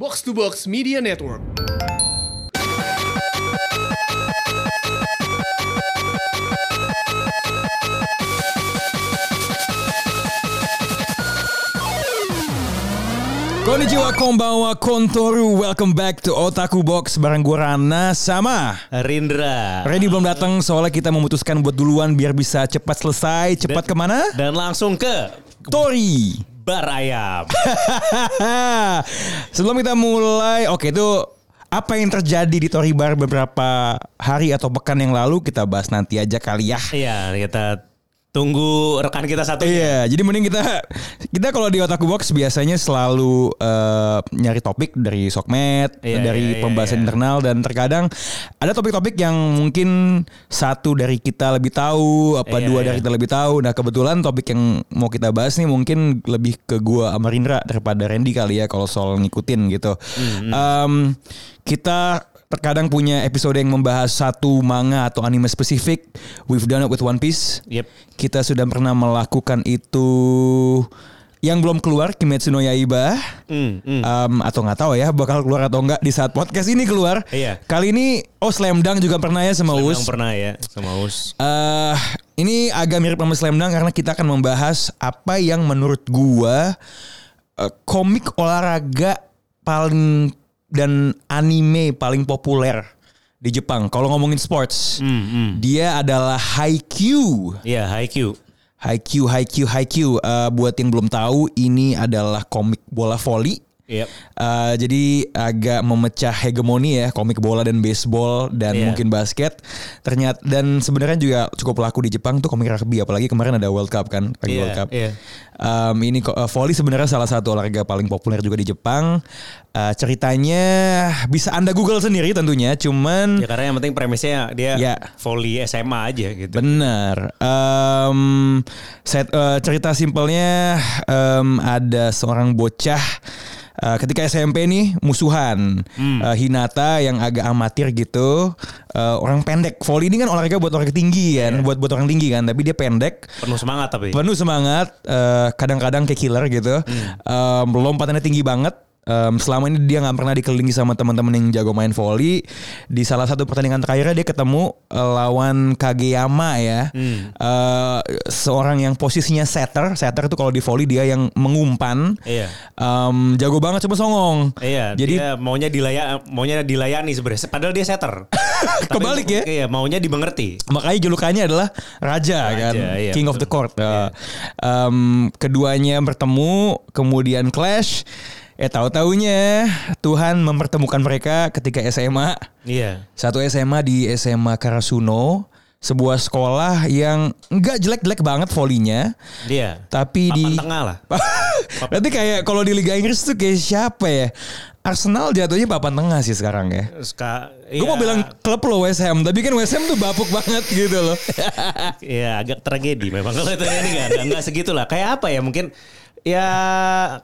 Box to Box Media Network. Konnichiwa, konbanwa, kontoru. Welcome back to Otaku Box bareng gue Rana sama Rindra. Randy belum datang soalnya kita memutuskan buat duluan biar bisa cepat selesai. Cepat ke mana? Dan langsung ke Tori. Bar ayam. Sebelum kita mulai, oke itu apa yang terjadi di Tori Bar beberapa hari atau pekan yang lalu kita bahas nanti aja kali ya. Iya, kita tunggu rekan kita satu. Iya, jadi mending kita kita kalau di Otaku Box biasanya selalu eh, nyari topik dari sokmed, Iya, dari iya, iya, pembahasan iya. internal dan terkadang ada topik-topik yang mungkin satu dari kita lebih tahu, apa Iya, dua iya. dari kita lebih tahu. Nah, kebetulan topik yang mau kita bahas nih mungkin lebih ke gua sama Rindra daripada Randy kali ya kalau soal ngikutin gitu. Hmm, Em, kita terkadang punya episode yang membahas satu manga atau anime spesifik. We've done it with One Piece. Yep. Kita sudah pernah melakukan itu yang belum keluar Kimetsu no Yaiba. Hmm, hmm. Um, atau nggak tahu ya bakal keluar atau enggak di saat podcast ini keluar. Iya. Kali ini oh Slam Dunk juga pernah ya sama Memang Us. pernah ya sama Us. Eh, ini agak mirip sama Slam Dunk karena kita akan membahas apa yang menurut gua eh, komik olahraga paling dan anime paling populer di Jepang. Kalau ngomongin sports, Hmm, hmm. dia adalah Haikyuu. Iya, Haikyuu. Haikyuu, Haikyuu, Haikyuu. Eh, buat yang belum tahu, ini adalah komik bola voli. Yep. Eh, jadi agak memecah hegemoni ya komik bola dan baseball dan Iya. mungkin basket. Ternyata dan sebenarnya juga cukup laku di Jepang tuh komik rugby apalagi kemarin ada World Cup kan, lagi Iya, World Cup. iya. Em, ini eh, volley sebenarnya salah satu olahraga paling populer juga di Jepang. Eh, ceritanya bisa Anda Google sendiri tentunya, cuman Ya karena yang penting premisnya dia Ya. volley SMA aja gitu. Benar. Em, set, eh, cerita simpelnya em, ada seorang bocah eh, ketika SMP nih musuhan Eh, Hinata yang agak amatir gitu. Eh, orang pendek. Volley ini kan olahraga buat orang tinggi kan, buat buat orang tinggi kan. Tapi dia pendek. Penuh semangat tapi. Penuh semangat, eh, kadang-kadang kayak killer gitu. Em, lompatannya tinggi banget. Em, selama ini dia nggak pernah dikelilingi sama teman-teman yang jago main volley. Di salah satu pertandingan terakhirnya dia ketemu eh, lawan Kageyama ya, Eh, seorang yang posisinya setter. Setter itu kalau di volley dia yang mengumpan. Iya. Em, jago banget cuma songong. Iya, Jadi dia maunya dilaya maunya dilayani sebenarnya. Padahal dia setter. Kebalik ya? Iya, maunya dimengerti. Makanya julukannya adalah raja, Raja, kan, iya, king of the court. Uh, um, keduanya bertemu, kemudian clash. Eh tahu taunya Tuhan mempertemukan mereka ketika SMA. Iya. Satu SMA di SMA Karasuno, sebuah sekolah yang enggak jelek-jelek banget volinya, Dia. tapi Papan di tengah lah. Berarti kayak kalau di Liga Inggris tuh kayak siapa ya? Arsenal jatuhnya papan tengah sih sekarang ya. Ska, Gue mau iya. bilang klub lo West Ham, tapi kan West Ham tuh bapuk banget gitu loh. Iya agak tragedi memang kalau itu ini nggak nggak- nggak segitulah. Kayak apa ya mungkin ya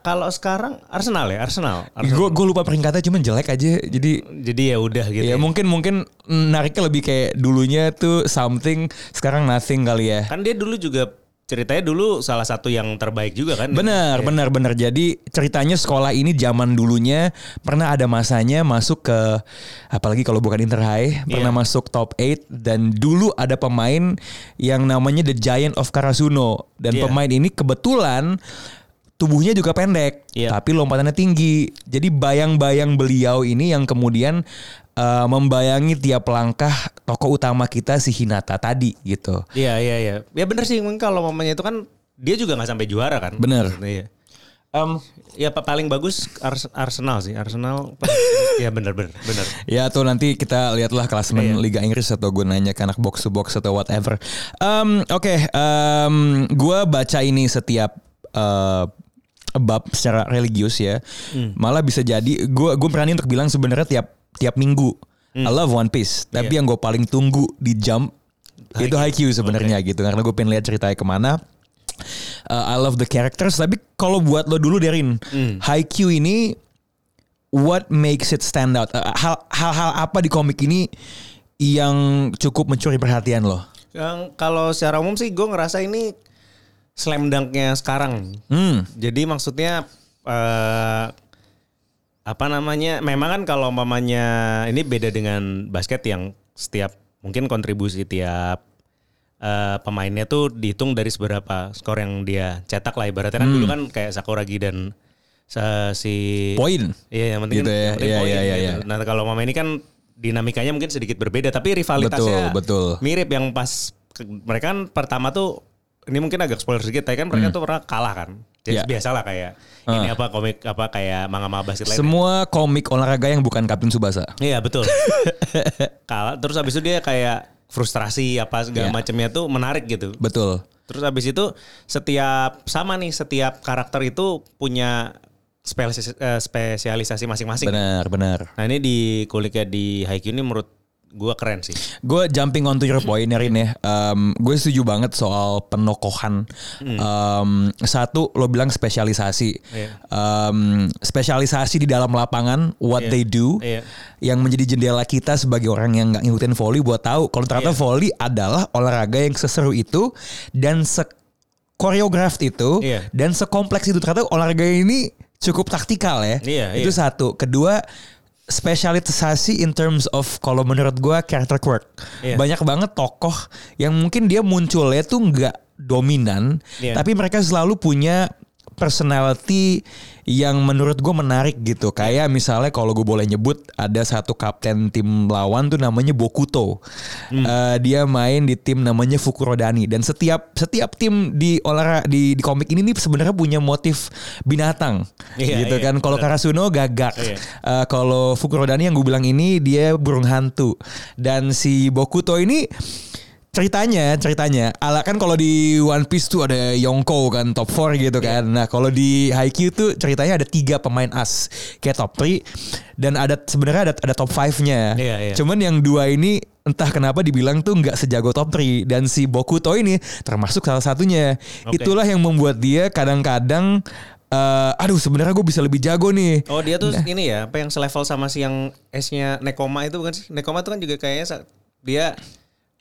kalau sekarang Arsenal ya Arsenal. Arsenal. Gue gue lupa peringkatnya cuman jelek aja. Jadi Jadi ya udah gitu. ya ya. mungkin mungkin nariknya lebih kayak dulunya tuh something, sekarang nothing kali ya. Kan dia dulu juga ceritanya dulu salah satu yang terbaik juga kan. Benar, Iya. benar, benar. Jadi ceritanya sekolah ini zaman dulunya pernah ada masanya masuk ke apalagi kalau bukan Inter High, pernah Iya. masuk top 8 dan dulu ada pemain yang namanya The Giant of Karasuno dan Iya. pemain ini kebetulan tubuhnya juga pendek, Iya. tapi lompatannya tinggi. Jadi bayang-bayang beliau ini yang kemudian uh, membayangi tiap langkah tokoh utama kita si Hinata tadi gitu. Iya iya iya. Ya bener sih mungkin kalau mamanya itu kan dia juga nggak sampai juara kan. Bener. Iya. Um, Ya pa- paling bagus Ars- Arsenal sih. Arsenal. ya bener bener bener. Ya atau nanti kita lihatlah klasemen Iya. Liga Inggris atau gue nanya ke anak box to box atau whatever. Em, Oke, em, gue baca ini setiap eh, bab secara religius ya. Hmm. Malah bisa jadi gue gue berani untuk bilang sebenarnya tiap tiap minggu Hmm. I love One Piece. Tapi Iya. yang gue paling tunggu di jump itu Haikyuu sebenarnya gitu karena gue pengen lihat ceritanya ke mana. Uh, I love the characters tapi kalau buat lo dulu Derin, Hmm. Haikyuu ini what makes it stand out? Uh, hal- hal-hal apa di komik ini yang cukup mencuri perhatian lo? Yang kalau secara umum sih gue ngerasa ini slam dunknya sekarang. Hmm. Jadi maksudnya eh apa namanya? Memang kan kalau umpamanya ini beda dengan basket yang setiap mungkin kontribusi tiap eh, pemainnya tuh dihitung dari seberapa skor yang dia cetak lah ibaratnya kan dulu kan kayak Sakuragi dan si Poin. Iya, yang penting Gitu ya. yang penting Iya, poin iya, iya, gitu. iya. Nah, kalau mama ini kan dinamikanya mungkin sedikit berbeda, tapi rivalitasnya Betul, betul. mirip yang pas mereka kan pertama tuh ini mungkin agak spoiler sedikit, tapi kan mereka tuh pernah kalah kan. Jadi Hmm. Iya. biasalah kayak ini apa komik apa kayak manga-manga basket lainnya. Semua komik olahraga yang bukan Kapten Subasa. Iya betul. kalah terus habis itu dia kayak frustrasi apa segala Iya. macamnya tuh menarik gitu. Betul. Terus habis itu setiap sama nih setiap karakter itu punya eh, spesialisasi masing-masing. Benar, benar. Nah ini di kuliknya di Haikyuu ini menurut gua keren sih. Gue jumping on to your point Rin ya. gue setuju banget soal penokohan. Em, satu lo bilang spesialisasi. Iya. Em, spesialisasi di dalam lapangan, what Iya. they do, Iya. yang menjadi jendela kita sebagai orang yang nggak ngikutin volley buat tahu kalau ternyata Iya. volley adalah olahraga yang seseru itu dan se koreograf itu Iya. dan sekompleks itu ternyata olahraga ini cukup taktikal ya. Iya, itu iya. satu. Kedua spesialisasi in terms of kalau menurut gua character quirk. Iya. Banyak banget tokoh yang mungkin dia munculnya tuh nggak dominan, Iya. tapi mereka selalu punya personality yang menurut gue menarik gitu. Kayak misalnya kalau gue boleh nyebut ada satu kapten tim lawan tuh namanya Bokuto. Eh, dia main di tim namanya Fukurodani dan setiap setiap tim di olahraga di, di komik ini nih sebenarnya punya motif binatang Iya, gitu iya, kan. Kalau Karasuno gagak. Iya. Eh, kalau Fukurodani yang gue bilang ini dia burung hantu dan si Bokuto ini ceritanya ceritanya ala kan kalau di One Piece tuh ada Yonko kan top 4 gitu kan. Nah, kalau di Haikyuu tuh ceritanya ada tiga pemain as kayak top 3 dan ada sebenarnya ada ada top 5-nya. Iya, iya. Cuman yang dua ini entah kenapa dibilang tuh nggak sejago top 3 dan si Bokuto ini termasuk salah satunya. Oke. Itulah yang membuat dia kadang-kadang eh, aduh sebenarnya gue bisa lebih jago nih. Oh dia tuh ini ya apa yang selevel sama si yang S-nya Nekoma itu bukan sih? Nekoma itu kan juga kayaknya dia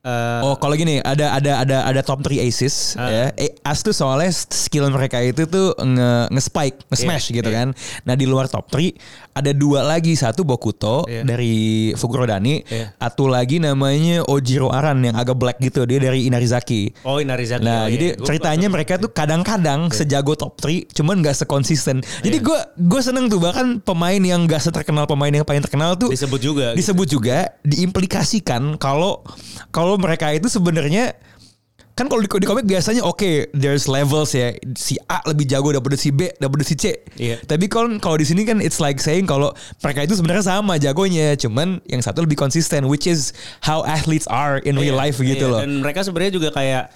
eh, Oh kalau gini ada ada ada ada top 3 aces Ah. ya. Eh, As tuh soalnya skill mereka itu tuh nge, nge-spike, nge-smash Iya, gitu iya. kan. Nah di luar top 3 ada dua lagi satu Bokuto Iya. dari Fukurodani, Iya. satu lagi namanya Ojiro Aran yang agak black gitu dia dari Inarizaki. Oh Inarizaki. Nah, Oh, iya. jadi Gua- ceritanya mereka tuh kadang-kadang sejago top 3, cuman gak sekonsisten. Jadi Iya. gue gue seneng tuh bahkan pemain yang gak seterkenal pemain yang paling terkenal tuh disebut juga. gitu. disebut juga diimplikasikan kalau kalau mereka itu sebenarnya kan kalau di, di komik biasanya oke there's levels ya si A lebih jago daripada si B daripada si C Iya. tapi kalau kalau di sini kan it's like saying kalau mereka itu sebenarnya sama jagonya cuman yang satu lebih konsisten which is how athletes are in real Iya, life gitu iya. loh Dan mereka sebenarnya juga kayak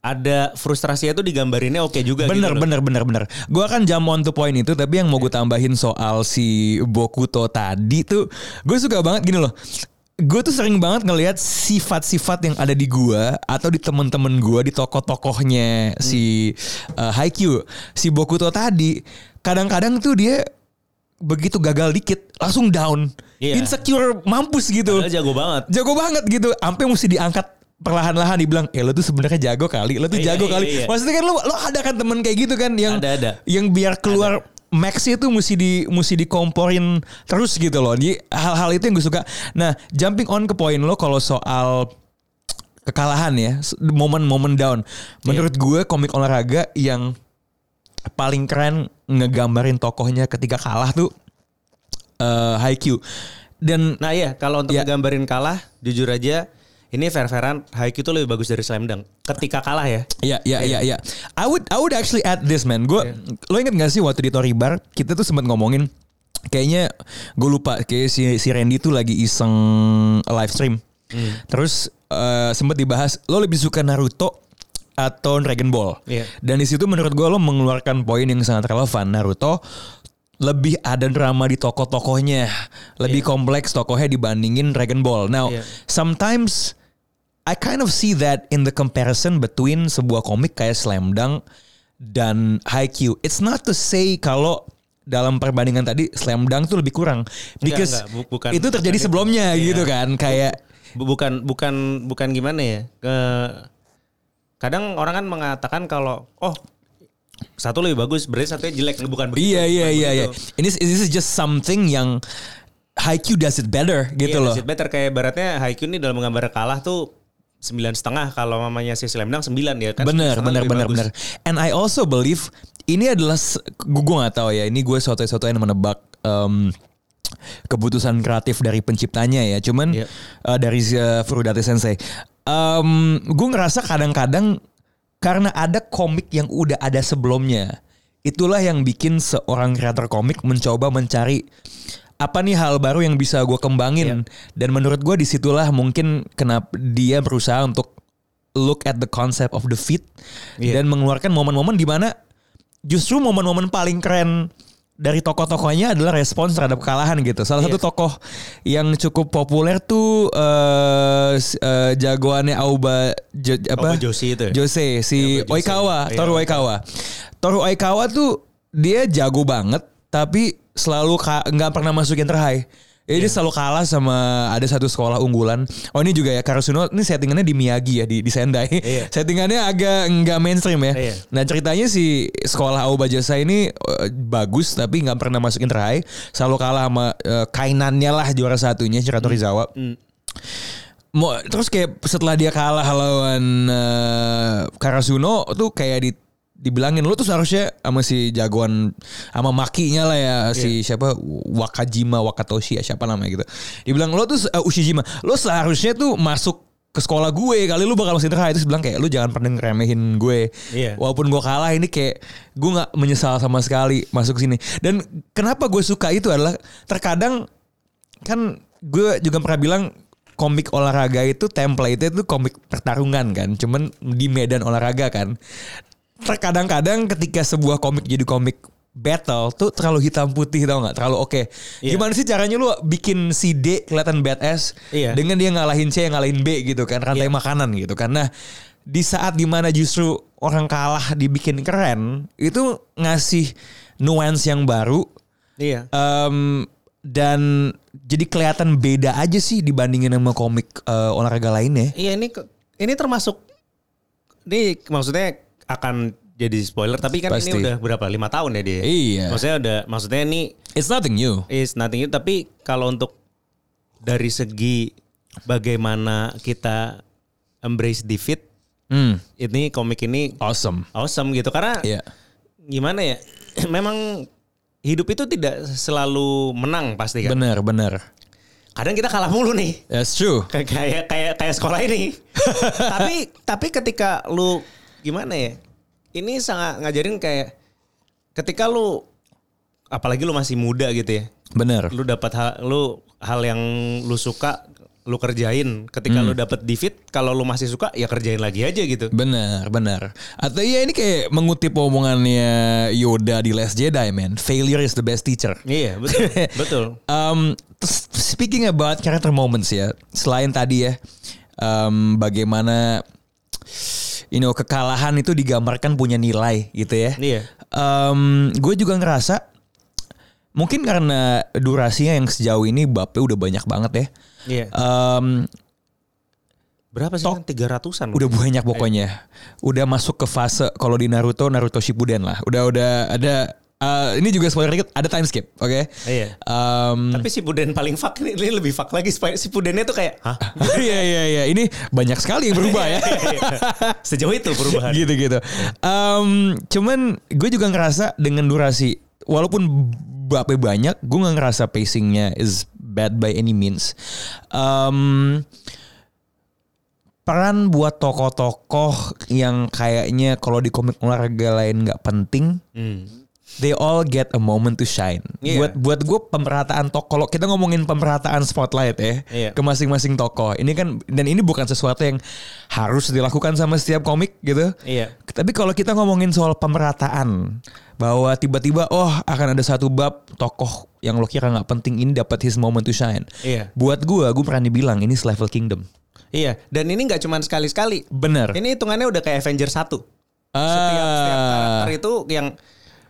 ada frustrasinya tuh digambarinnya oke juga Bener gitu loh. bener bener bener. Gue akan jam on to point itu, tapi yang mau gue tambahin soal si Bokuto tadi tuh, gue suka banget gini loh. Gue tuh sering banget ngelihat sifat-sifat yang ada di gue atau di temen-temen gue di tokoh-tokohnya si uh, Haikyuu, si Bokuto tadi, kadang-kadang tuh dia begitu gagal dikit langsung down, Iya. insecure mampus gitu Padahal jago banget. jago banget gitu sampai mesti diangkat perlahan-lahan dibilang eh lo tuh sebenarnya jago kali lo tuh Iya, jago iya, kali iya. maksudnya kan lo lo ada kan temen kayak gitu kan yang Ada, ada. yang biar keluar maxnya tuh mesti di mesti dikomporin terus gitu loh. Jadi hal-hal itu yang gue suka. Nah jumping on ke poin lo kalau soal kekalahan ya momen-momen down. Menurut gue komik olahraga yang paling keren ngegambarin tokohnya ketika kalah tuh eh Haikyuu. Dan Nah iya kalau untuk Iya. ngegambarin kalah jujur aja ini fair-fairan Haikyuu tuh lebih bagus dari Slam Dunk ketika kalah ya. Iya, iya, iya, iya. I would I would actually add this man. Gue lo inget gak sih waktu di Tori Bar kita tuh sempat ngomongin kayaknya gue lupa kayak si si Randy tuh lagi iseng live stream. Terus eh, sempat dibahas lo lebih suka Naruto atau Dragon Ball. Iya. Dan di situ menurut gue lo mengeluarkan poin yang sangat relevan. Naruto lebih ada drama di tokoh-tokohnya, lebih kompleks tokohnya dibandingin Dragon Ball. Now, Iya. sometimes I kind of see that in the comparison between sebuah komik kayak Slam Dunk dan Haikyuu. It's not to say kalau dalam perbandingan tadi Slam Dunk tuh lebih kurang because enggak. Bu- bukan- itu terjadi bukan sebelumnya Iya. gitu kan kayak Bu- Bukan bukan bukan gimana ya? Ke kadang orang kan mengatakan kalau oh satu lebih bagus, berarti satunya jelek, bukan begitu. Iya iya iya iya. Ini this is just something yang Haikyuu does it better gitu Iya, loh. does it better kayak baratnya Haikyuu ini dalam menggambar kalah tuh sembilan setengah kalau mamanya si Slam Dunk sembilan ya kan bener bener bener bagus. bener. And I also believe ini adalah gue nggak tahu ya. Ini gue suatu suatu yang menebak em, keputusan kreatif dari penciptanya ya. Cuman Iya. eh, dari uh, Furudate Sensei. Em, gue ngerasa kadang-kadang karena ada komik yang udah ada sebelumnya. Itulah yang bikin seorang kreator komik mencoba mencari apa nih hal baru yang bisa gue kembangin. Dan menurut gue di situlah mungkin kenapa dia berusaha untuk look at the concept of the fit Iya. dan mengeluarkan momen-momen di mana justru momen-momen paling keren dari tokoh-tokohnya adalah respons terhadap kekalahan gitu. Salah satu Iya. tokoh yang cukup populer tuh eh s- eh, jagoannya Aoba Jo- apa? Aoba Joshi itu ya? Jose si Aoba Jose. Oikawa, Iya, Toru Oikawa. Toru Oikawa tuh dia jago banget tapi selalu nggak pernah masukin terhigh. Jadi dia selalu kalah sama ada satu sekolah unggulan. Oh ini juga ya Karasuno ini settingannya di Miyagi ya di, di Sendai. Iya. Settingannya agak nggak mainstream ya. Iya. Nah ceritanya si sekolah Aoba Jasa ini eh, bagus tapi nggak pernah masukin terhigh. Selalu kalah sama eh, kainannya lah juara satunya Shirato Rizawa. Mau terus kayak setelah dia kalah lawan eh, Karasuno tuh kayak di dibilangin lu tuh seharusnya sama si jagoan sama makinya lah ya si siapa? Wakajima Wakatoshi ya siapa namanya gitu. Dibilang lu tuh uh, Ushijima, lu seharusnya tuh masuk ke sekolah gue kali lu bakal masih terhadap terus bilang kayak lu jangan pernah ngeremehin gue. Iya. walaupun gue kalah ini kayak gue nggak menyesal sama sekali masuk sini. Dan kenapa gue suka itu adalah terkadang kan gue juga pernah bilang komik olahraga itu template itu komik pertarungan kan. Cuman di medan olahraga kan terkadang-kadang ketika sebuah komik jadi komik battle tuh terlalu hitam putih tau nggak terlalu oke Iya. gimana sih caranya lu bikin si D kelihatan badass Iya. dengan dia ngalahin C ngalahin B gitu kan rantai Iya. makanan gitu karena di saat di mana justru orang kalah dibikin keren itu ngasih nuance yang baru Iya. Em, dan jadi kelihatan beda aja sih dibandingin sama komik eh, olahraga lainnya. Iya ini ke- ini termasuk ini maksudnya akan jadi spoiler tapi kan Pasti. ini udah berapa lima tahun ya dia. Iya. Maksudnya udah maksudnya ini It's nothing new. is nothing new tapi kalau untuk dari segi bagaimana kita embrace defeat Hmm, ini komik ini awesome. awesome gitu karena Iya. gimana ya memang hidup itu tidak selalu menang pasti kan. Bener, bener. Kadang kita kalah mulu nih. That's true. kayak kayak kayak sekolah ini. tapi tapi ketika lu gimana ya? Ini sangat ngajarin kayak ketika lu apalagi lu masih muda gitu ya. Bener. Lu dapat hal lu hal yang lu suka lu kerjain. Ketika lu dapat defeat kalau lu masih suka ya kerjain lagi aja gitu. Bener, bener. Atau ya ini kayak mengutip omongannya Yoda di Last Jedi, man. Failure is the best teacher. Iya, betul. betul. Um, speaking about character moments ya, selain tadi ya, um, bagaimana you know kekalahan itu digambarkan punya nilai gitu ya. Iya. Um, gue juga ngerasa mungkin karena durasinya yang sejauh ini babnya udah banyak banget ya. Iya. Um, Berapa sih kan 300-an? udah banyak pokoknya. Udah masuk ke fase kalau di Naruto Naruto Shippuden lah. Udah udah ada uh, ini juga spoiler dikit ada time skip, oke? Iya. Um, Tapi si Puden paling fuck ini, ini lebih fuck lagi. Si Pudennya tuh kayak, hah? Iya iya iya ini banyak sekali yang berubah ya. Sejauh itu perubahan. gitu gitu. Em, cuman gue juga ngerasa dengan durasi walaupun babnya banyak, gue nggak ngerasa pacingnya is bad by any means. Em, peran buat tokoh-tokoh yang kayaknya kalau di komik olahraga lain nggak penting, Hmm. They all get a moment to shine. Iya. Buat buat gue pemerataan tokoh. Kalau kita ngomongin pemerataan spotlight ya Iya. ke masing-masing tokoh. Ini kan dan ini bukan sesuatu yang harus dilakukan sama setiap komik gitu. Iya. Tapi kalau kita ngomongin soal pemerataan bahwa tiba-tiba oh akan ada satu bab tokoh yang lo kira nggak penting ini dapat his moment to shine. Iya. Buat gue, gue berani bilang ini level kingdom. Iya. Dan ini nggak cuma sekali-sekali. Bener. Ini hitungannya udah kayak Avenger 1. Setiap, setiap Ah. karakter itu yang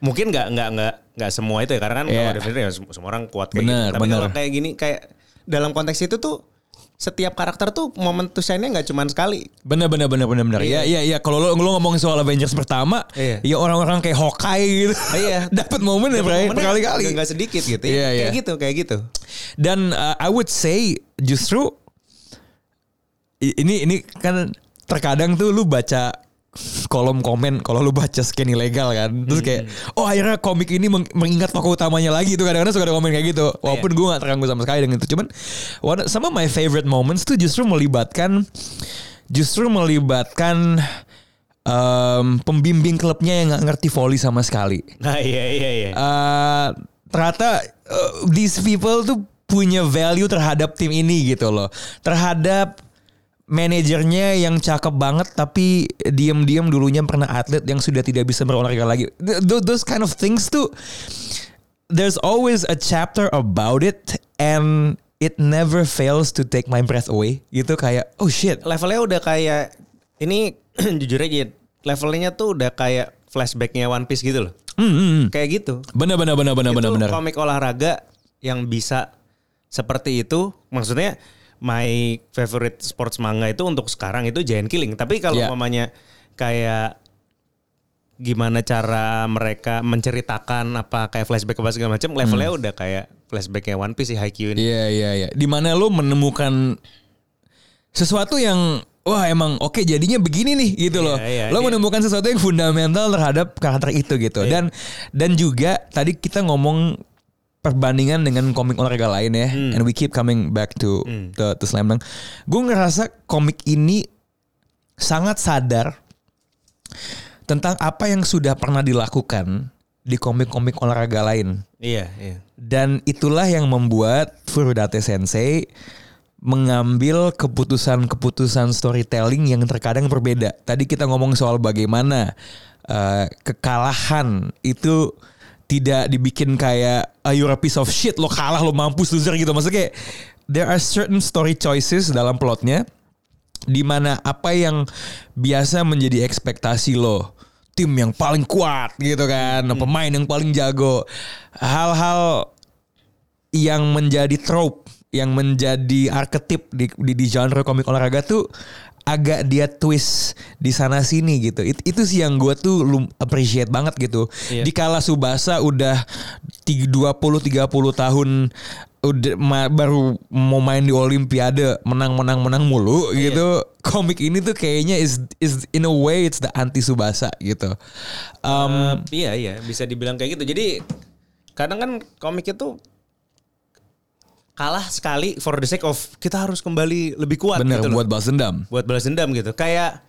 mungkin nggak nggak nggak nggak semua itu ya karena kan Iya. kalau ada Avenger ya semua, orang kuat kayak Bener, gitu. Tapi bener. kalau kayak gini kayak dalam konteks itu tuh setiap karakter tuh momen to shine-nya nggak cuman sekali. Bener bener bener bener bener. Iya. Ya ya ya kalau lo lo ngomongin soal Avengers pertama, Iya. ya orang-orang kayak Hawkeye gitu. Iya. Dapat momen ya berkali-kali. nggak sedikit gitu. Iya, ya. Kayak iya. gitu, kayak gitu. Dan uh, I would say justru ini ini kan terkadang tuh lu baca kolom komen kalau lu baca scan ilegal kan. Terus kayak oh akhirnya komik ini meng- mengingat tokoh utamanya lagi tuh kadang-kadang suka ada komen kayak gitu. Walaupun gue gak terganggu sama sekali dengan itu. Cuman one, some of my favorite moments tuh justru melibatkan justru melibatkan em, pembimbing klubnya yang nggak ngerti volley sama sekali. Nah iya iya iya. eh ternyata uh, these people tuh punya value terhadap tim ini gitu loh. Terhadap manajernya yang cakep banget tapi diam-diam dulunya pernah atlet yang sudah tidak bisa berolahraga lagi. Th- th- Those kind of things tuh there's always a chapter about it and it never fails to take my breath away. Gitu kayak oh shit. levelnya udah kayak ini jujur aja levelnya tuh udah kayak flashbacknya One Piece gitu loh. Hmm, hmm. Kayak gitu. Bener bener bener bener itu bener bener. komik olahraga yang bisa seperti itu. Maksudnya my favorite sports manga itu untuk sekarang itu Giant Killing. Tapi kalau Ya. umpamanya kayak gimana cara mereka menceritakan apa kayak flashback apa segala macam levelnya udah kayak flashbacknya One Piece sih Haikyuu ini. Iya iya iya. Di mana lo menemukan sesuatu yang wah emang oke jadinya begini nih gitu loh. iya, lo iya. menemukan sesuatu yang fundamental terhadap karakter itu gitu. Iya. Dan dan juga tadi kita ngomong perbandingan dengan komik olahraga lain ya. Hmm. And we keep coming back to to, to Slam Dunk. Gue ngerasa komik ini sangat sadar tentang apa yang sudah pernah dilakukan di komik-komik olahraga lain. Iya, iya. Dan itulah yang membuat Furudate Sensei mengambil keputusan-keputusan storytelling yang terkadang berbeda. Tadi kita ngomong soal bagaimana eh, kekalahan itu tidak dibikin kayak "Ah, you're a piece of shit lo kalah lo mampus loser gitu. Maksudnya kayak there are certain story choices dalam plotnya di mana apa yang biasa menjadi ekspektasi lo tim yang paling kuat gitu kan pemain yang paling jago hal-hal yang menjadi trope yang menjadi arketip di, di, di genre komik olahraga tuh agak dia twist di sana sini gitu. It- itu sih yang gue tuh lum appreciate banget gitu. Iya. Di kala Subasa udah 20 30 tahun udah ma- baru mau main di olimpiade menang menang menang mulu gitu. Komik ini tuh kayaknya is is in a way it's the anti Subasa gitu. Um, Eh, iya iya bisa dibilang kayak gitu. Jadi kadang kan komik itu kalah sekali for the sake of kita harus kembali lebih kuat bener gitu loh. buat balas dendam. buat balas dendam gitu. Kayak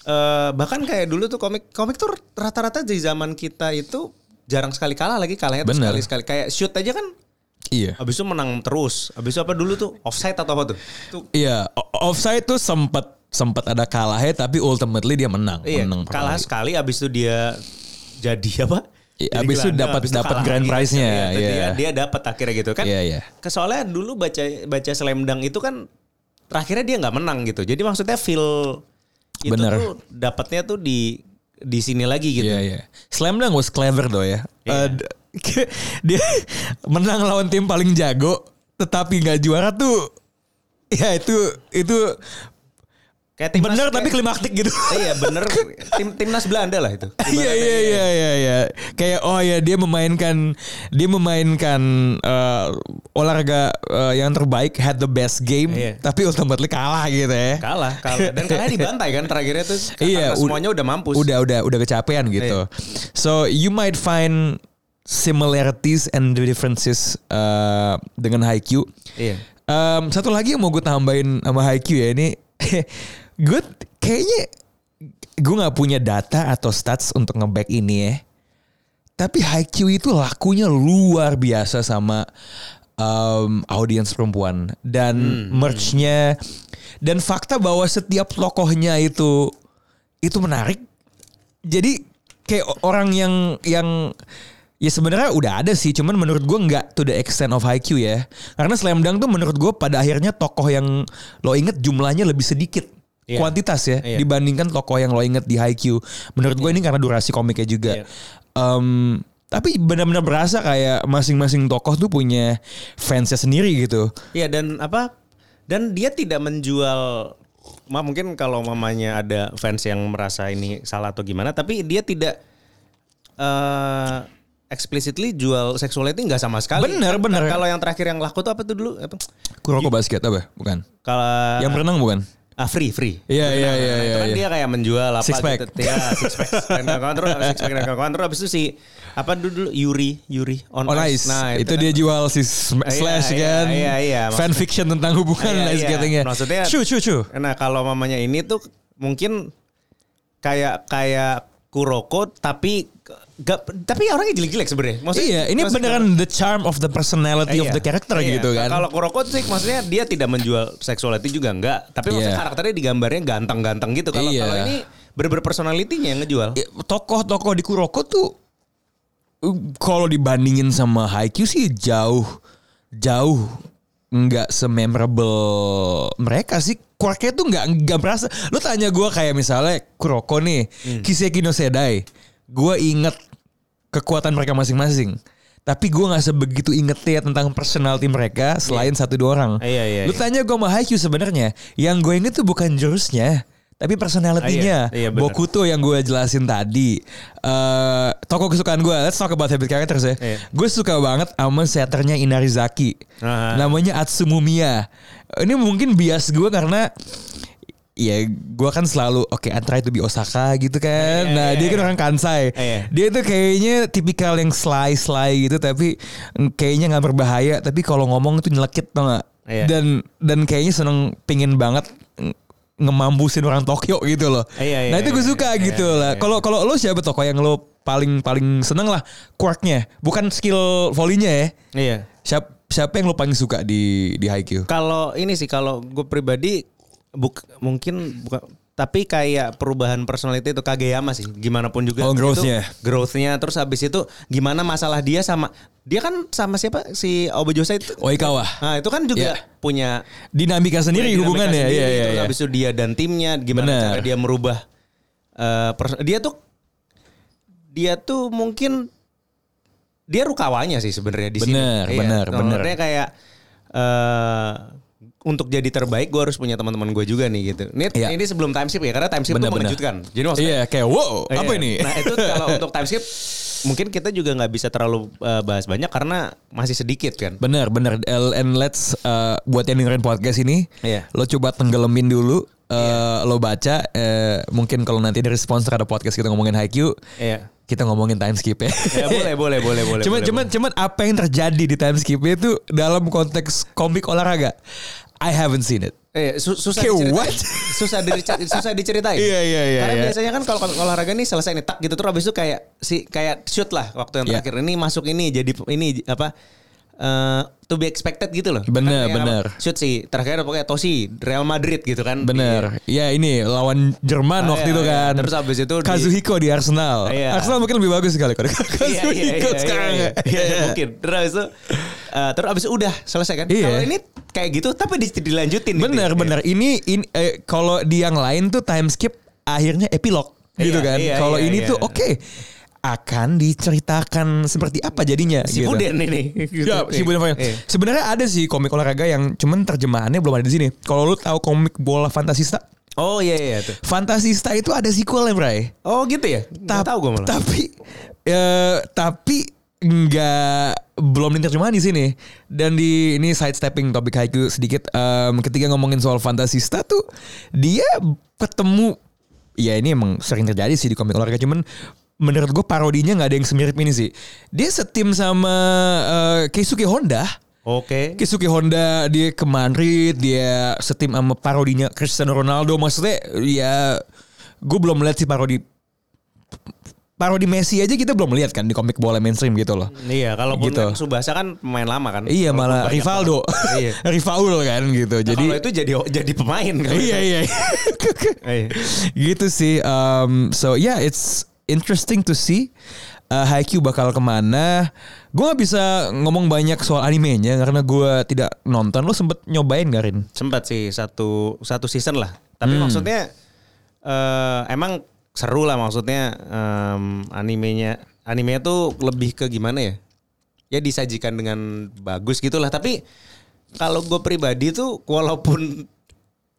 eh bahkan kayak dulu tuh komik komik tuh rata-rata di zaman kita itu jarang sekali kalah lagi kalahnya tuh Bener. sekali-sekali. Kayak shoot aja kan Iya. habis itu menang terus. Habis itu apa dulu tuh offside atau apa tuh? Tuh Iya, offside tuh sempat sempat ada kalahnya tapi ultimately dia menang. iya, menang kalah sekali habis itu dia jadi apa? Iya, habis itu dapat- dapat grand lagi. prize-nya, Iya, iya. Dia, dia dapat akhirnya gitu kan. Iya, iya. Soalnya dulu baca baca Slam itu kan terakhirnya dia nggak menang gitu. Jadi maksudnya feel itu Bener. tuh dapatnya tuh di di sini lagi gitu. Iya, iya. Slam Dunk was clever though ya. Iya. Eh, d- dia menang lawan tim paling jago tetapi nggak juara tuh ya itu itu Kayak timnas bener kayak- tapi klimaktik gitu. iya bener tim timnas Belanda lah itu. Iya iya iya iya iya. Kayak oh ya dia memainkan dia memainkan eh, olahraga eh, yang terbaik had the best game Iya. tapi ultimately kalah gitu ya. Kalah, kalah. Dan kalah dibantai kan terakhirnya tuh karena Iya, semuanya udah mampus. Udah udah udah kecapean gitu. So you might find similarities and differences uh, dengan Haikyuu. Iya. Um, satu lagi yang mau gue tambahin sama Haikyuu ya ini, gue kayaknya gue nggak punya data atau stats untuk ngeback ini ya. Tapi Haikyuu itu lakunya luar biasa sama um, audiens perempuan dan merchnya dan fakta bahwa setiap tokohnya itu itu menarik. Jadi kayak orang yang yang ya sebenarnya udah ada sih, cuman menurut gue nggak to the extent of Haikyuu ya. Karena Slam Dunk tuh menurut gue pada akhirnya tokoh yang lo inget jumlahnya lebih sedikit. Iya. Kuantitas ya Iya. dibandingkan tokoh yang lo inget di Haikyuu. Menurut gue ini karena durasi komiknya juga. Iya. Em, tapi benar-benar berasa kayak masing-masing tokoh tuh punya fansnya sendiri gitu. Iya dan apa dan dia tidak menjual Ma mungkin kalau mamanya ada fans yang merasa ini salah atau gimana tapi dia tidak eh explicitly jual sexuality nggak sama sekali. Bener, bener. Kalau yang terakhir yang laku tuh apa tuh dulu? Apa? Kuroko basket apa? Bukan. Kalau Yang berenang bukan? Ah free free. Iya, iya, iya, Nah, itu iya, kan iya. dia kayak menjual apa Six pack. gitu. Ya, six pack. Dan kawan terus six pack dan kawan terus habis itu si apa dulu, dulu Yuri Yuri on, On Ice. Nah, itu, kan- dia jual si sm- Iya, slash iya, kan. iya, iya. Fan Maksud- fiction tentang hubungan Iya, ice iya. skatingnya. Maksudnya- Cu cu cu. Nah kalau mamanya ini tuh mungkin kayak kayak Kuroko tapi gak, tapi orangnya jelek-jelek sebenarnya. Maksudnya- Iya, ini maksudnya- beneran the charm of the personality of Iya, the character iya. gitu kan. Kalau Kuroko sih maksudnya dia tidak menjual sexuality juga enggak, tapi maksudnya Iya. karakternya digambarnya ganteng-ganteng gitu. Kalau Iya. kalau ini bener-bener personality-nya yang ngejual. Ya, tokoh-tokoh di Kuroko tuh uh, kalau dibandingin sama Haikyuu sih jauh jauh nggak sememorable mereka sih quirknya tuh nggak nggak berasa lu tanya gue kayak misalnya Kuroko nih Hmm. Kiseki no Sedai gue inget kekuatan mereka masing-masing. Tapi gue nggak sebegitu ingetnya tentang personality mereka selain satu dua orang. Iya, iya, lu iya. tanya gue sama Haikyuu sebenarnya yang gue inget tuh bukan jurusnya tapi personality-nya. Ah, iya, iya. Bokuto yang gue jelasin tadi. Eh Tokoh kesukaan gue Let's talk about habit characters ya. Iya. Gue suka banget sama setternya Inarizaki Aha. Namanya Atsumomiya Ini mungkin bias gue karena Ya gue kan selalu Oke I try to be Osaka gitu kan Iya, Nah iya, dia kan iya. orang Kansai Iya. Dia tuh kayaknya tipikal yang sly-sly gitu Tapi mm, kayaknya gak berbahaya Tapi kalau ngomong tuh nyelekit tau gak Iya. Dan dan kayaknya seneng pingin banget ngemampusin orang Tokyo gitu loh. Iya, iya, nah itu gue iya, suka iya, gitu iya, lah. iya. Kalau kalau lo siapa tokoh yang lo paling paling seneng lah quirknya, bukan skill volleynya ya. Iya. Siapa siapa yang lo paling suka di di Haikyuu? Kalau ini sih kalau gue pribadi buk, mungkin buka, tapi kayak perubahan personality itu Kageyama sih. Gimana pun juga. Oh, growth-nya. Itu, growth-nya terus habis itu gimana masalah dia sama dia kan sama siapa si Obajosa itu. Oikawa. Nah, itu kan juga Iya. punya Dinamika sendiri dinamika hubungannya. sendiri, Iya iya terus iya. habis itu dia dan timnya gimana Bener. cara dia merubah eh, pers- dia tuh dia tuh mungkin dia rukawanya sih sebenarnya di sini. Bener, bener, Nah, bener. Kayak eh untuk jadi terbaik gue harus punya teman-teman gue juga nih gitu. Ini Iya. ini sebelum time skip ya karena time skip Bener, tuh bener. mengejutkan. Jadi maksudnya Iya kayak wow Iya. apa ini? Nah itu kalau untuk time skip mungkin kita juga nggak bisa terlalu eh, bahas banyak karena masih sedikit kan. Bener bener and let's uh, buat yang dengerin podcast ini, Iya. lo coba tenggelamin dulu, uh, lo baca, uh, mungkin kalau nanti dari sponsor ada podcast kita ngomongin Haikyuu, Iya. kita ngomongin time skip ya. Ya boleh boleh boleh boleh. cuman boleh, cuman cuman apa yang terjadi di time skip itu dalam konteks komik olahraga? I haven't seen it. Eh, su- susah diceritain. what? susah diceritain. susah diceritain. Iya, iya, iya, Karena iya. biasanya kan kalau olahraga nih selesai nih tak gitu terus habis itu kayak si kayak shoot lah waktu yang Iya. terakhir ini masuk ini jadi ini apa eh to be expected gitu loh. Bener, Kan bener. Shoot sih terakhir pokoknya Tosi Real Madrid gitu kan. Bener. Ya ini lawan Jerman Ah, waktu iya, itu iya. kan. Terus habis itu di- Kazuhiko di Arsenal. Iya. Arsenal mungkin lebih bagus sekali kalau Iya, iya, Kazuhiko iya, sekarang. iya, ya. iya, iya, mungkin. Terus habis itu eh, terus abis udah selesai kan. Iya. Kalau ini kayak gitu tapi di- dilanjutin. gitu. Bener bener. Ini ini eh, kalau di yang lain tuh time skip akhirnya epilog gitu Iya, kan. iya, kalau iya, ini iya. tuh oke akan diceritakan seperti apa jadinya. Si gitu. Buden ini. Ya, si Buden. Iya. Sebenarnya ada sih komik olahraga yang cuman terjemahannya belum ada di sini. Kalau lu tahu komik bola Fantasista, Oh iya iya tuh. Fantasista itu ada sequelnya, Bray. Oh gitu ya? Nggak tahu gue malah. Tapi eh, tapi nggak belum diterjemahan di sini. Dan di ini sidestepping topik haiku sedikit em, ketika ngomongin soal Fantasista tuh dia ketemu ya ini emang sering terjadi sih di komik olahraga cuman menurut gue parodinya nggak ada yang semirip ini sih. Dia setim sama eh, Keisuke Honda. Oke. Keisuke Honda dia ke Madrid, dia setim sama parodinya Cristiano Ronaldo. Maksudnya ya gue belum melihat sih parodi parodi Messi aja kita belum melihat kan di komik bola mainstream gitu loh. Iya, kalaupun Gitu. Subasa kan pemain lama kan. Iya malah Rivaldo. Iya. Rivaldo kan gitu. Nah, Jadi kalau itu jadi jadi pemain kan. iya iya. Iya. gitu sih. Um, so yeah, it's interesting to see uh, Haikyuu bakal ke mana. Gue gak bisa ngomong banyak soal animenya karena gue tidak nonton. Lo sempet nyobain gak Rin? Sempat sih satu satu season lah. Tapi Hmm. maksudnya eh emang seru lah maksudnya em, animenya animenya tuh lebih ke gimana ya? Ya disajikan dengan bagus gitulah. Tapi kalau gue pribadi tuh walaupun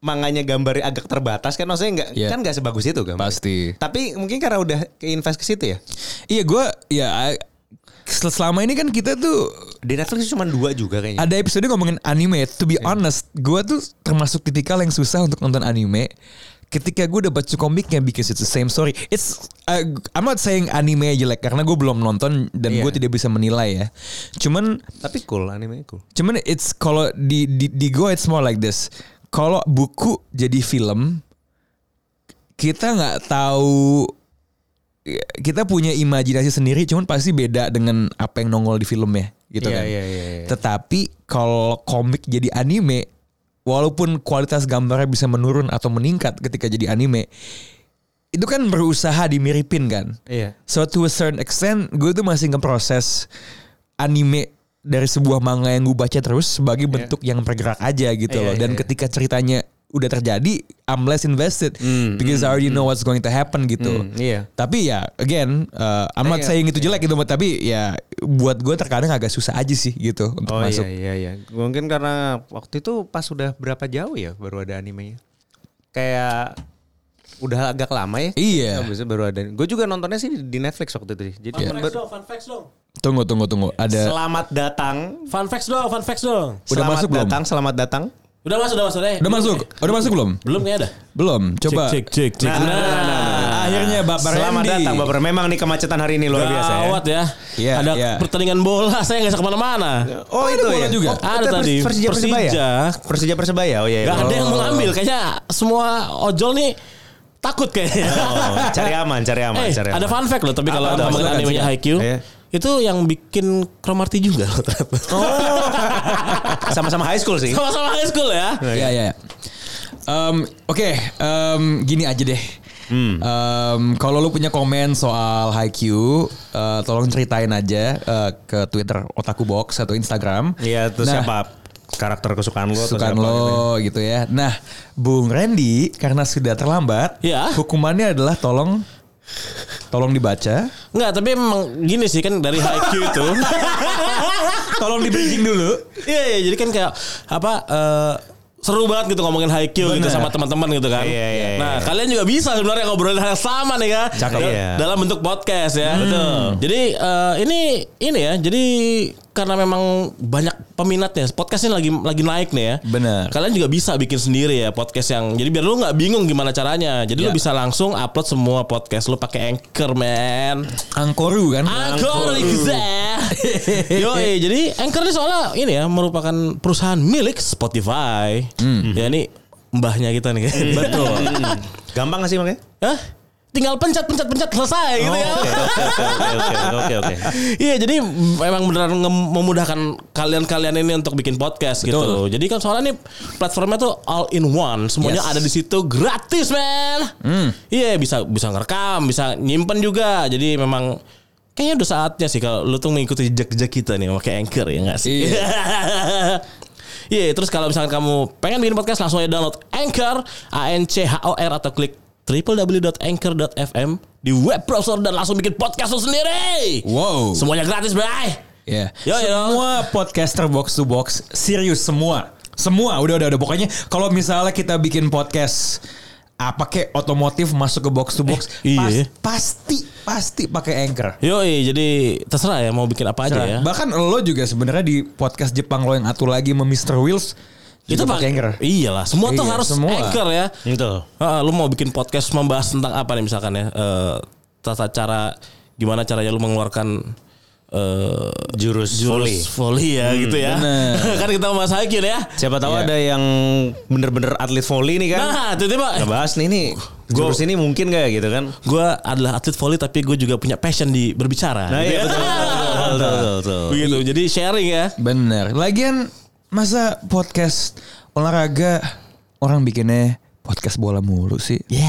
manganya gambarnya agak terbatas kan maksudnya nggak Iya. kan nggak sebagus itu gambar. Pasti. Tapi mungkin karena udah keinvest ke situ ya. Iya gue ya I- selama ini kan kita tuh Di Netflix cuma dua juga kayaknya. ada episode ngomongin anime. To be honest, gue tuh termasuk tipikal yang susah untuk nonton anime. Ketika gue udah baca komiknya because it's the same story. It's uh, I'm not saying anime jelek karena gue belum nonton dan Iya. gue tidak bisa menilai ya. Cuman Tapi cool anime cool. cuman it's kalau di di di gue it's more like this. Kalau buku jadi film kita nggak tahu kita punya imajinasi sendiri cuman pasti beda dengan apa yang nongol di film ya gitu Iya, kan. iya, iya, iya. Tetapi kalau komik jadi anime walaupun kualitas gambarnya bisa menurun atau meningkat ketika jadi anime itu kan berusaha dimiripin kan. Iya. So to a certain extent gue tuh masih ngeproses anime dari sebuah manga yang gue baca terus sebagai bentuk yang bergerak aja gitu Iya, loh. Dan iya, iya. ketika ceritanya udah terjadi, I'm less invested Hmm, because I already know what's going to happen gitu. Hmm, iya. Tapi ya again, uh, I'm not Iya, saying itu jelek gitu, tapi ya buat gue terkadang agak susah aja sih gitu untuk Oh masuk. iya iya iya. Mungkin karena waktu itu pas udah berapa jauh ya baru ada animenya. Kayak udah agak lama ya. Iya. Itu baru ada. Gue juga nontonnya sih di Netflix waktu itu. Jadi Fun facts ber- dong, fun facts dong. Tunggu tunggu tunggu. Ada selamat datang. Fun facts dong, fun facts dong. Udah selamat masuk belum? datang, selamat datang. Udah masuk, udah masuk. Eh, udah masuk? Udah masuk belum? Belum kayaknya ada. Belum. Coba. Cek, cek, cek. Nah, nah, nah, nah, nah. Akhirnya Bapak Selamat Randy. datang Bapak. Memang nih kemacetan hari ini luar biasa ya. Gawat ya. Iya, ada iya. pertandingan bola, saya nggak bisa ke mana-mana. Oh, ada itu bola ya. juga? Oh, Ada tadi. Persija Persebaya. Persija. Persija Persebaya. Oh iya. iya. Gak ada yang Oh. mengambil. Kayaknya semua ojol nih takut kayaknya. Oh, cari aman, cari aman, Eh, cari aman. ada fun fact loh, tapi kalau ngomongin animenya. Haikyuu, Iya. itu yang bikin Kromarti juga loh ternyata. Oh. Sama-sama high school sih. Sama-sama high school ya. Ya ya. Em, Oke, em, gini aja deh. Hmm. Em, kalau lu punya komen soal Haikyuu, eh, tolong ceritain aja eh, ke Twitter Otaku Box atau Instagram. Iya, terus Nah, siapa karakter kesukaan lo atau Kesukaan siapa gitu. lo gitu ya. Nah, Bung Randy karena sudah terlambat, Ya. hukumannya adalah tolong tolong dibaca, Enggak, tapi emang gini sih kan dari Haikyuu itu. tolong di dulu. Iya, iya, jadi kan kayak apa eh, seru banget gitu ngomongin Haikyuu gitu Bener. sama teman-teman gitu kan. Iya, iya, nah, iya. kalian juga bisa sebenarnya ngobrolin hal yang sama nih kan. Cakep. Dal- Iya. Dalam bentuk podcast ya. Betul. Jadi eh, ini ini ya. Jadi karena memang banyak peminatnya. Podcast ini lagi lagi naik nih ya. Bener. Kalian juga bisa bikin sendiri ya podcast yang jadi biar lu nggak bingung gimana caranya. Jadi lu Ya. bisa langsung upload semua podcast lu pakai Anchor, man. Angkoru kan? Anchor Yo, eh, jadi Anchor ini soalnya ini ya merupakan perusahaan milik Spotify. Ya ini mbahnya kita nih. Betul. Gampang gak sih makanya? Hah? Tinggal pencet pencet pencet selesai gitu ya. Oh, Oke, oke, oke, oke, oke, oke. Iya, jadi memang nge- memudahkan kalian-kalian ini untuk bikin podcast gitu. Betul. Jadi kan soalnya nih platformnya tuh all in one, semuanya Yes. ada di situ gratis, man. Iya, bisa bisa ngerekam, bisa nyimpen juga. Jadi memang kayaknya udah saatnya sih kalau lu tuh mengikuti jejak-jejak kita nih pakai Anchor ya enggak sih? Iya. Iya, terus kalau misalkan kamu pengen bikin podcast langsung aja download Anchor, A N C H O R atau klik www.anchor.fm di web browser dan langsung bikin podcast lu sendiri. Wow. Semuanya gratis, bray. Ya. Yo, yo. Semua podcaster box to box serius semua. Semua udah udah udah pokoknya kalau misalnya kita bikin podcast apa kayak otomotif masuk ke box to box Eh, pas- iya. pasti pasti pakai anchor. Yo, jadi terserah ya mau bikin apa aja ya. Bahkan lo juga sebenarnya di podcast Jepang lo yang atu lagi sama Mr. Wills Itu pakai anchor. Iyalah, semua tuh Iya, harus semua. anchor ya. Itu. Ah, lu mau bikin podcast membahas tentang apa nih misalkan ya? Eh, tata cara gimana caranya lu mengeluarkan eh Jurus, volley. jurus volley ya gitu ya. bener. kan kita mau Haikyuu ya. Siapa tahu Iya. ada yang bener-bener atlet volley nih kan? Nah, tiba-tiba Kita bahas nih nih. Jurus ini mungkin gak gitu kan? gue adalah atlet volley tapi gue juga punya passion di berbicara. Nah, Gitu iya ya. betul, betul, betul, betul, betul. Begitu. Jadi sharing ya. Bener. Lagian masa podcast olahraga orang bikinnya podcast bola mulu sih. Ya.